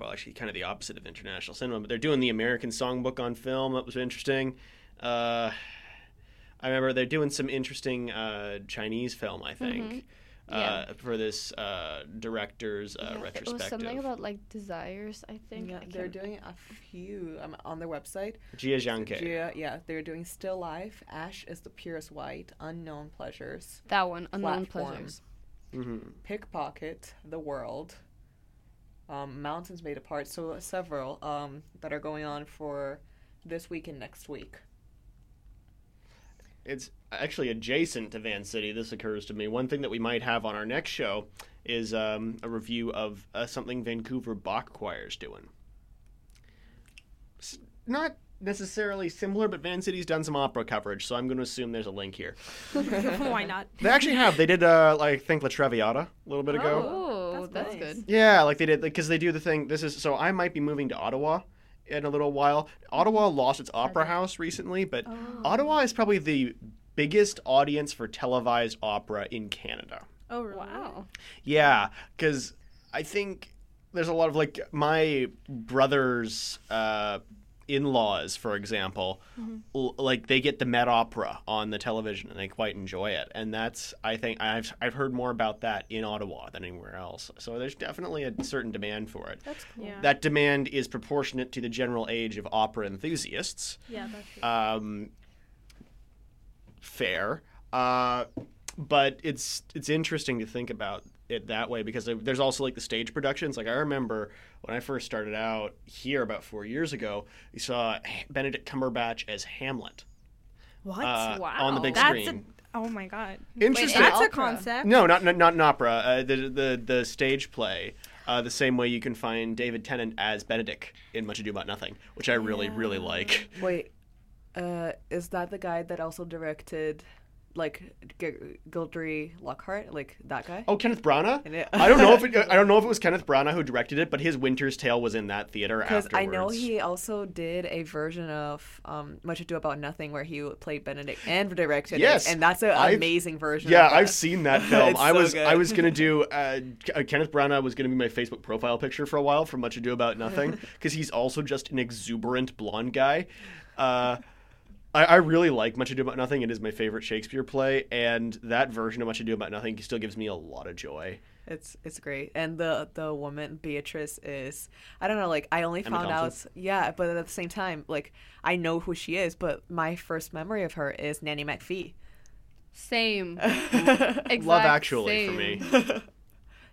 Well, actually, kind of the opposite of international cinema, but they're doing the American Songbook on film. That was interesting. Uh, I remember they're doing some interesting uh, Chinese film. I think. Mhm. Uh, for this uh, director's uh, Yeah, it was something about like desires. I think. Yeah, I they're doing a few um, on their website. Jia Zhangke. Jia, yeah, they're doing Still Life, Ash is the Purest White, Unknown Pleasures. That one, Unknown Platform, Pleasures. Mhm. Pickpocket, The World, um, Mountains May Depart. So several um, that are going on for this week and next week. It's actually adjacent to Van City. This occurs to me. One thing that we might have on our next show is um, a review of uh, something Vancouver Bach Choir's doing. S- not necessarily similar, but Van City's done some opera coverage, so I'm going to assume there's a link here. Why not? They actually have. They did, uh, like, I think La Traviata a little bit ago. Oh, that's, good. Yeah, like they did because they do the thing. This is so I might be moving to Ottawa in a little while. Ottawa lost its opera house recently, but Ottawa is probably the biggest audience for televised opera in Canada. Oh, really? Wow. Yeah, because I think there's a lot of like my brother's uh, in-laws, for example, l- like they get the Met Opera on the television and they quite enjoy it, and that's I think I've I've heard more about that in Ottawa than anywhere else. So there's definitely a certain demand for it. That's cool. Yeah. That demand is proportionate to the general age of opera enthusiasts. Yeah, that's true. Um, fair. Uh, but it's it's interesting to think about it that way because there's also like the stage productions. Like I remember when I first started out here about four years ago, we saw Benedict Cumberbatch as Hamlet. What? uh, on the big That's screen. A, oh my god. Interesting. That's a concept. No, not not, not an opera. Uh, the the the stage play. Uh, the same way you can find David Tennant as Benedict in Much Ado About Nothing, which I really really like. Wait, uh, is that the guy that also directed, like, G- Gilderoy Lockhart? Like, that guy? Oh, Kenneth Branagh. It- I don't know if it, I don't know if it was Kenneth Branagh who directed it, but his Winter's Tale was in that theater Because. I know he also did a version of um, Much Ado About Nothing where he played Benedict and directed Yes, it, and that's an I've- amazing version. Yeah. I've seen that film. I so was good. I was gonna do uh, uh, Kenneth Branagh was gonna be my Facebook profile picture for a while for Much Ado About Nothing because he's also just an exuberant blonde guy. Uh, I, I really like Much Ado About Nothing. It is my favorite Shakespeare play, and that version of Much Ado About Nothing still gives me a lot of joy. It's it's great, and the the woman Beatrice is I don't know like I only Emma found out yeah, but at the same time like I know who she is, but my first memory of her is Nanny McPhee. Same. Love Exact Actually for me.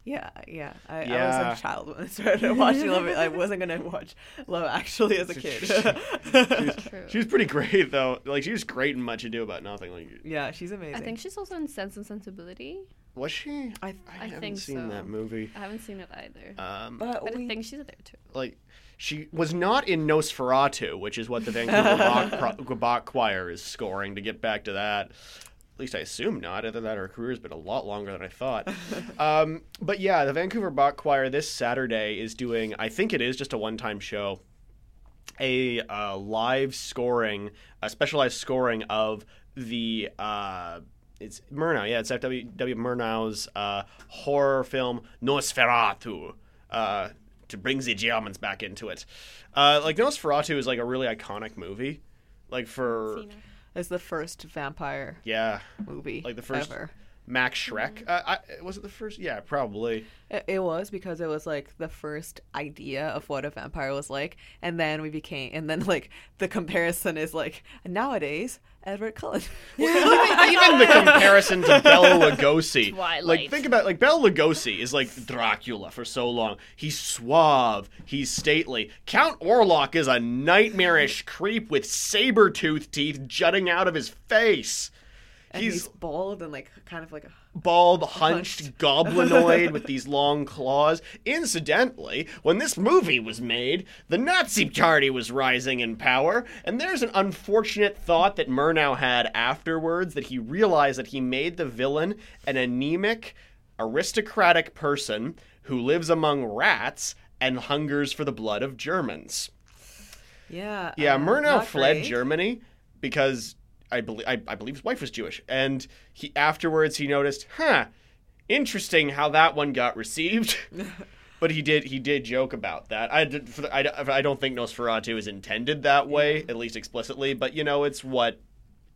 same. Yeah, yeah. I, I was a child when I started watching Love. I wasn't gonna watch Love Actually as a kid. She's true. She was pretty great though. Like she was great in Much Ado About Nothing. Like yeah, she's amazing. I think she's also in Sense and Sensibility. was she? I, I haven't think seen so. that movie. I haven't seen it either. Um, but but we, I think she's there too. like she was not in Nosferatu, which is what the Vancouver Bach, Pro- Bach Choir is scoring. To get back to that, at least I assume not. Other than that, her career's been a lot longer than I thought. um, but yeah, the Vancouver Bach Choir this Saturday is doing. I think it is just a one-time show. A uh, live scoring, a specialized scoring of the. Uh, it's Murnau, yeah, it's F.W. W. Murnau's uh, horror film Nosferatu. Uh, to bring the Germans back into it, uh, like Nosferatu is like a really iconic movie, like for it's the first vampire yeah, movie like the first ever. Max Schreck. Uh, I, was it the first? Yeah, probably. It, it was because it was like the first idea of what a vampire was like, and then we became, and then like the comparison is like nowadays Edward Cullen. even the comparison to Bela Lugosi. Like think about like Bela Lugosi is like Dracula for so long. He's suave, he's stately. Count Orlok is a nightmarish creep with saber tooth teeth jutting out of his face. and He's, he's bald and like kind of like a bald, hunched goblinoid with these long claws. Incidentally, when this movie was made, the Nazi Party was rising in power, and there's an unfortunate thought that Murnau had afterwards that he realized that he made the villain an anemic, aristocratic person who lives among rats and hungers for the blood of Germans. Yeah. Yeah, uh, Murnau fled great. Germany because I believe I, I believe his wife was Jewish, and he afterwards he noticed, huh, interesting how that one got received. but he did he did joke about that. I did, I, I don't think Nosferatu is intended that way, at least explicitly. But you know, it's what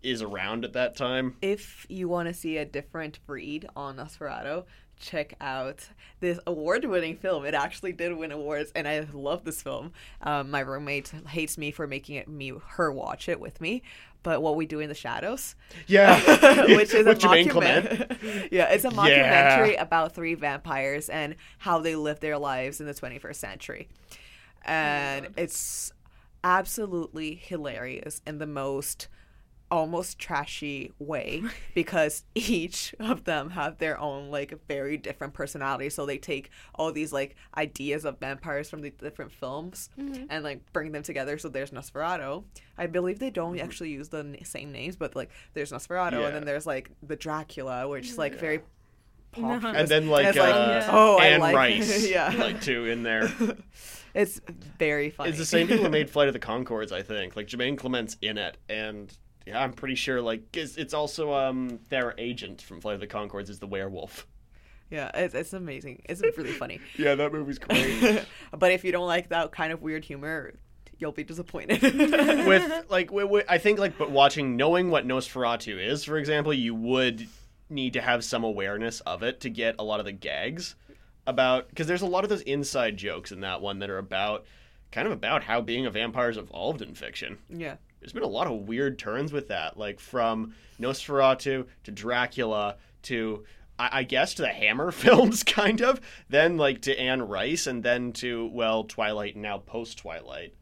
is around at that time. If you want to see a different breed on Nosferatu, check out this award-winning film. It actually did win awards, and I love this film. Um, my roommate hates me for making it me her watch it with me. But what we do in the shadows, Yeah, which is a With Jermaine mockumentary. yeah, it's a mockumentary about three vampires and how they live their lives in the 21st century, and it's absolutely hilarious and the most almost trashy way because each of them have their own like very different personalities. So they take all these like ideas of vampires from the different films and like bring them together. So there's Nosferatu. I believe they don't actually use the n- same names but like there's Nosferatu Yeah. and then there's like the Dracula which is like very popular and then like, it's uh, like, oh, I Anne like- Rice, yeah. like two in there. it's very funny It's the same people who made Flight of the Conchords, I think. Like Jermaine Clement's in it, and yeah, I'm pretty sure like it's, it's also um their agent from Flight of the Conchords is the werewolf. yeah it's, it's amazing it's really funny Yeah, that movie's great. but if you don't like that kind of weird humor, you'll be disappointed. With like, wi- wi- I think like, but watching, knowing what Nosferatu is, for example, you would need to have some awareness of it to get a lot of the gags about because there's a lot of those inside jokes in that one that are about kind of about how being a vampire's evolved in fiction. yeah. There's been a lot of weird turns with that, like from Nosferatu to Dracula to I, I guess to the Hammer films, kind of. Then like to Anne Rice, and then to well Twilight, and now post Twilight.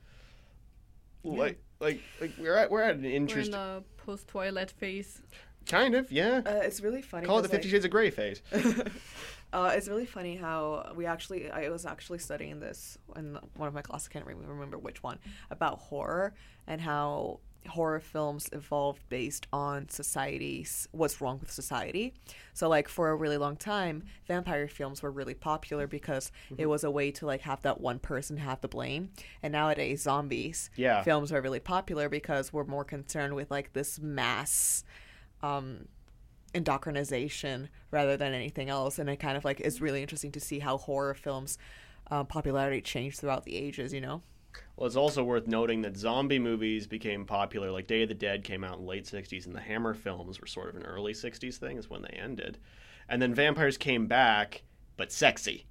Like like like we're at we're at an We're in interest, the post Twilight phase. kind of yeah. Uh, it's really funny. Call it the Fifty like, Shades of Grey phase. Uh, it's really funny how we actually, I was actually studying this in one of my classes, I can't remember which one, about horror and how horror films evolved based on society's, what's wrong with society. So, like, for a really long time, vampire films were really popular because it was a way to, like, have that one person have the blame. And nowadays, zombies Yeah. films are really popular because we're more concerned with, like, this mass um, indoctrination rather than anything else. And it kind of like is really interesting to see how horror films uh, popularity changed throughout the ages. You know, Well, it's also worth noting that zombie movies became popular. Like Day of the Dead came out in the late 60s, and the Hammer films were sort of an early 60s thing, is when they ended. And then vampires came back, but sexy.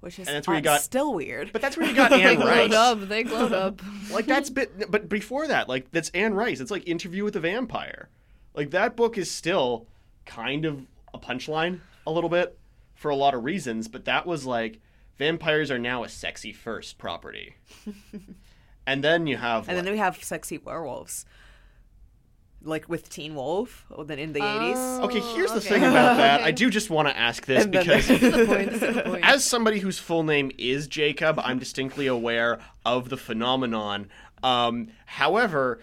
which is And that's where you uh, got- still weird. But that's where you got They Anne glowed Rice. up. They glowed up. Like that's bit, but before that, like that's Anne Rice. It's like Interview with a Vampire. Like that book is still kind of a punchline a little bit for a lot of reasons, but that was like vampires are now a sexy first property. and then you have and what? then we have sexy werewolves, like with Teen Wolf, or then in the eighties. Okay, here's the okay. thing about that. I do just want to ask this And because This the point. The point. as somebody whose full name is Jacob, I'm distinctly aware of the phenomenon. Um, however,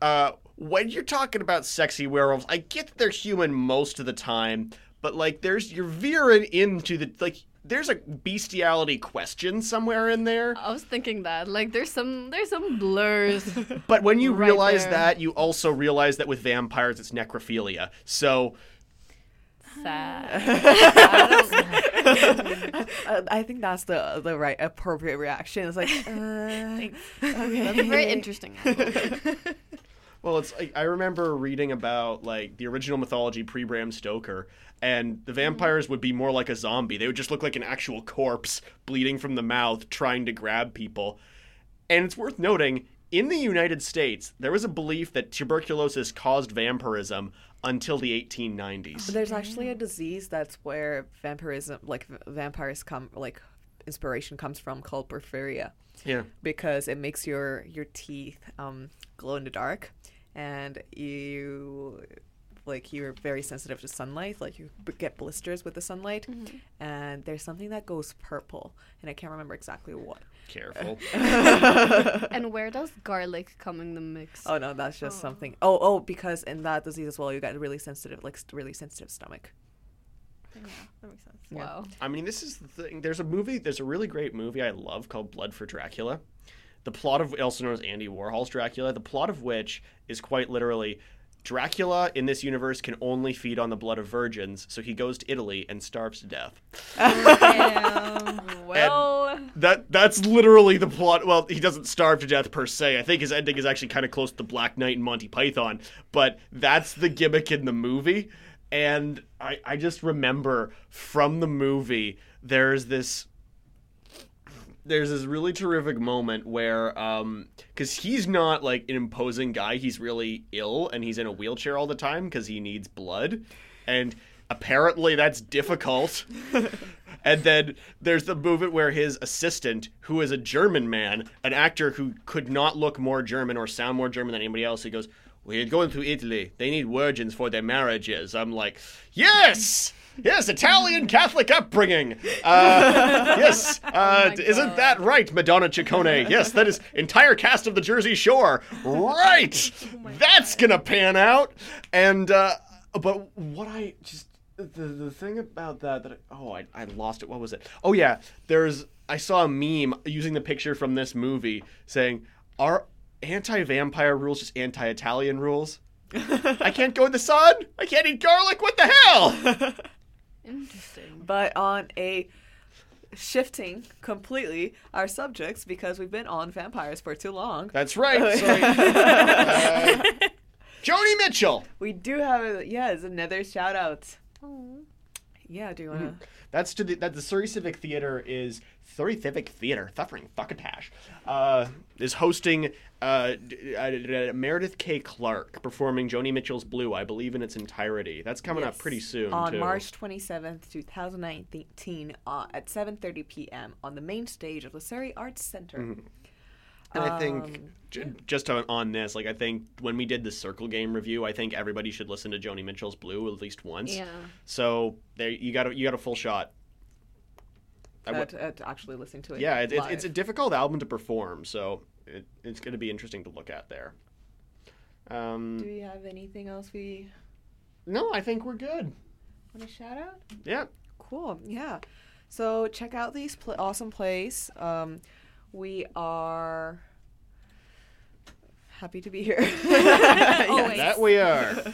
uh, when you're talking about sexy werewolves, I get that they're human most of the time, but like, there's you're veering into the like. There's a bestiality question somewhere in there. I was thinking that like there's some there's some blurs. But when you Right realize there. that, you also realize that with vampires, it's necrophilia. So Sad. Uh, I think that's the the right appropriate reaction. It's like, uh, That's a very interesting. angle. Well, it's like I remember reading about like the original mythology pre Bram Stoker, and the mm-hmm. vampires would be more like a zombie. They would just look like an actual corpse bleeding from the mouth, trying to grab people. And it's worth noting, in the United States, there was a belief that tuberculosis caused vampirism until the 1890s. There's actually a mm. disease that's where vampirism, like v- vampires come, like inspiration comes from called porphyria, Yeah. because it makes your your teeth um, glow in the dark, and you like you're very sensitive to sunlight. Like you b- get blisters with the sunlight, and there's something that goes purple, and I can't remember exactly what. Careful. and where does garlic come in the mix? Oh no, that's just something. Oh oh, because in that disease as well, you get really sensitive, like st- really sensitive stomach. Yeah, that makes sense. Wow. I mean, this is the thing. There's a movie, there's a really great movie I love called Blood for Dracula the plot of also known as Andy Warhol's Dracula, the plot of which is quite literally Dracula in this universe can only feed on the blood of virgins, so he goes to Italy and starves to death. Damn. well, That that's literally the plot. Well, he doesn't starve to death per se. I think his ending is actually kind of close to the Black Knight and Monty Python, but that's the gimmick in the movie. And I, I just remember from the movie, there's this there's this really terrific moment where um because he's not like an imposing guy. He's really ill and he's in a wheelchair all the time because he needs blood. And apparently that's difficult. And then there's the moment where his assistant who is a german man an actor who could not look more german or sound more german than anybody else he goes we're going to italy they need virgins for their marriages i'm like yes Yes, Italian Catholic upbringing. Uh, yes, uh, isn't that right, Madonna Ciccone? Yes, that is entire cast of the Jersey Shore. Right, that's gonna pan out. And uh, but what I just the the thing about that that I, oh I I lost it. What was it? Oh yeah, there's I saw a meme using the picture from this movie saying are anti-vampire rules just anti-Italian rules? I can't go in the sun. I can't eat garlic. What the hell? Interesting. but on a shifting completely our subjects because we've been on vampires for too long. That's right. Sorry. Uh, Joni Mitchell. We do have a, yes another shout out. Yeah, do you wanna? That's to the that the Surrey Civic Theater is Surrey Civic Theater, suffering fuckatash, uh, is hosting uh, uh, Merideth Kaye Clark performing Joni Mitchell's Blue, I believe, in its entirety. That's coming up pretty soon on too. March 27th, 2019, uh, at 7:30 p.m. on the main stage of the Surrey Arts Center. Mm-hmm. And I think Um, j- just on, on this, like I think when we did the Circle Game review, I think everybody should listen to Joni Mitchell's Blue at least once. Yeah. So there you got a, you got a full shot. I w- At, at actually listening to it. yeah, it, it, it's a difficult album to perform, so it, it's going to be interesting to look at there. Um, Do we have anything else we no, I think we're good. want to shout out? Yeah. Cool. Yeah. So check out these pl- awesome plays. Um, we are happy to be here. Always. That we are.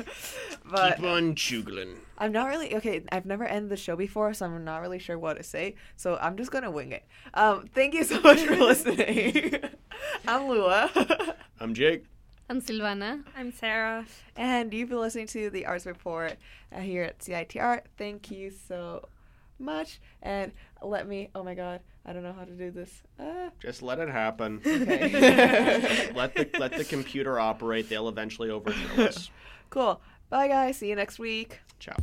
But Keep on chugling. I'm not really okay. I've never ended the show before, so I'm not really sure what to say. So I'm just gonna wing it. Um, thank you so much for listening. I'm Lua, I'm Jake. I'm Silvana. I'm Sarah. and you've been listening to the Arts Report uh, here at CITR. Thank you so much, and let me. Oh my God, I don't know how to do this. Uh, Just let it happen. okay. let the let the computer operate. They'll eventually overthrow us. cool. Bye, guys. See you next week. Ciao.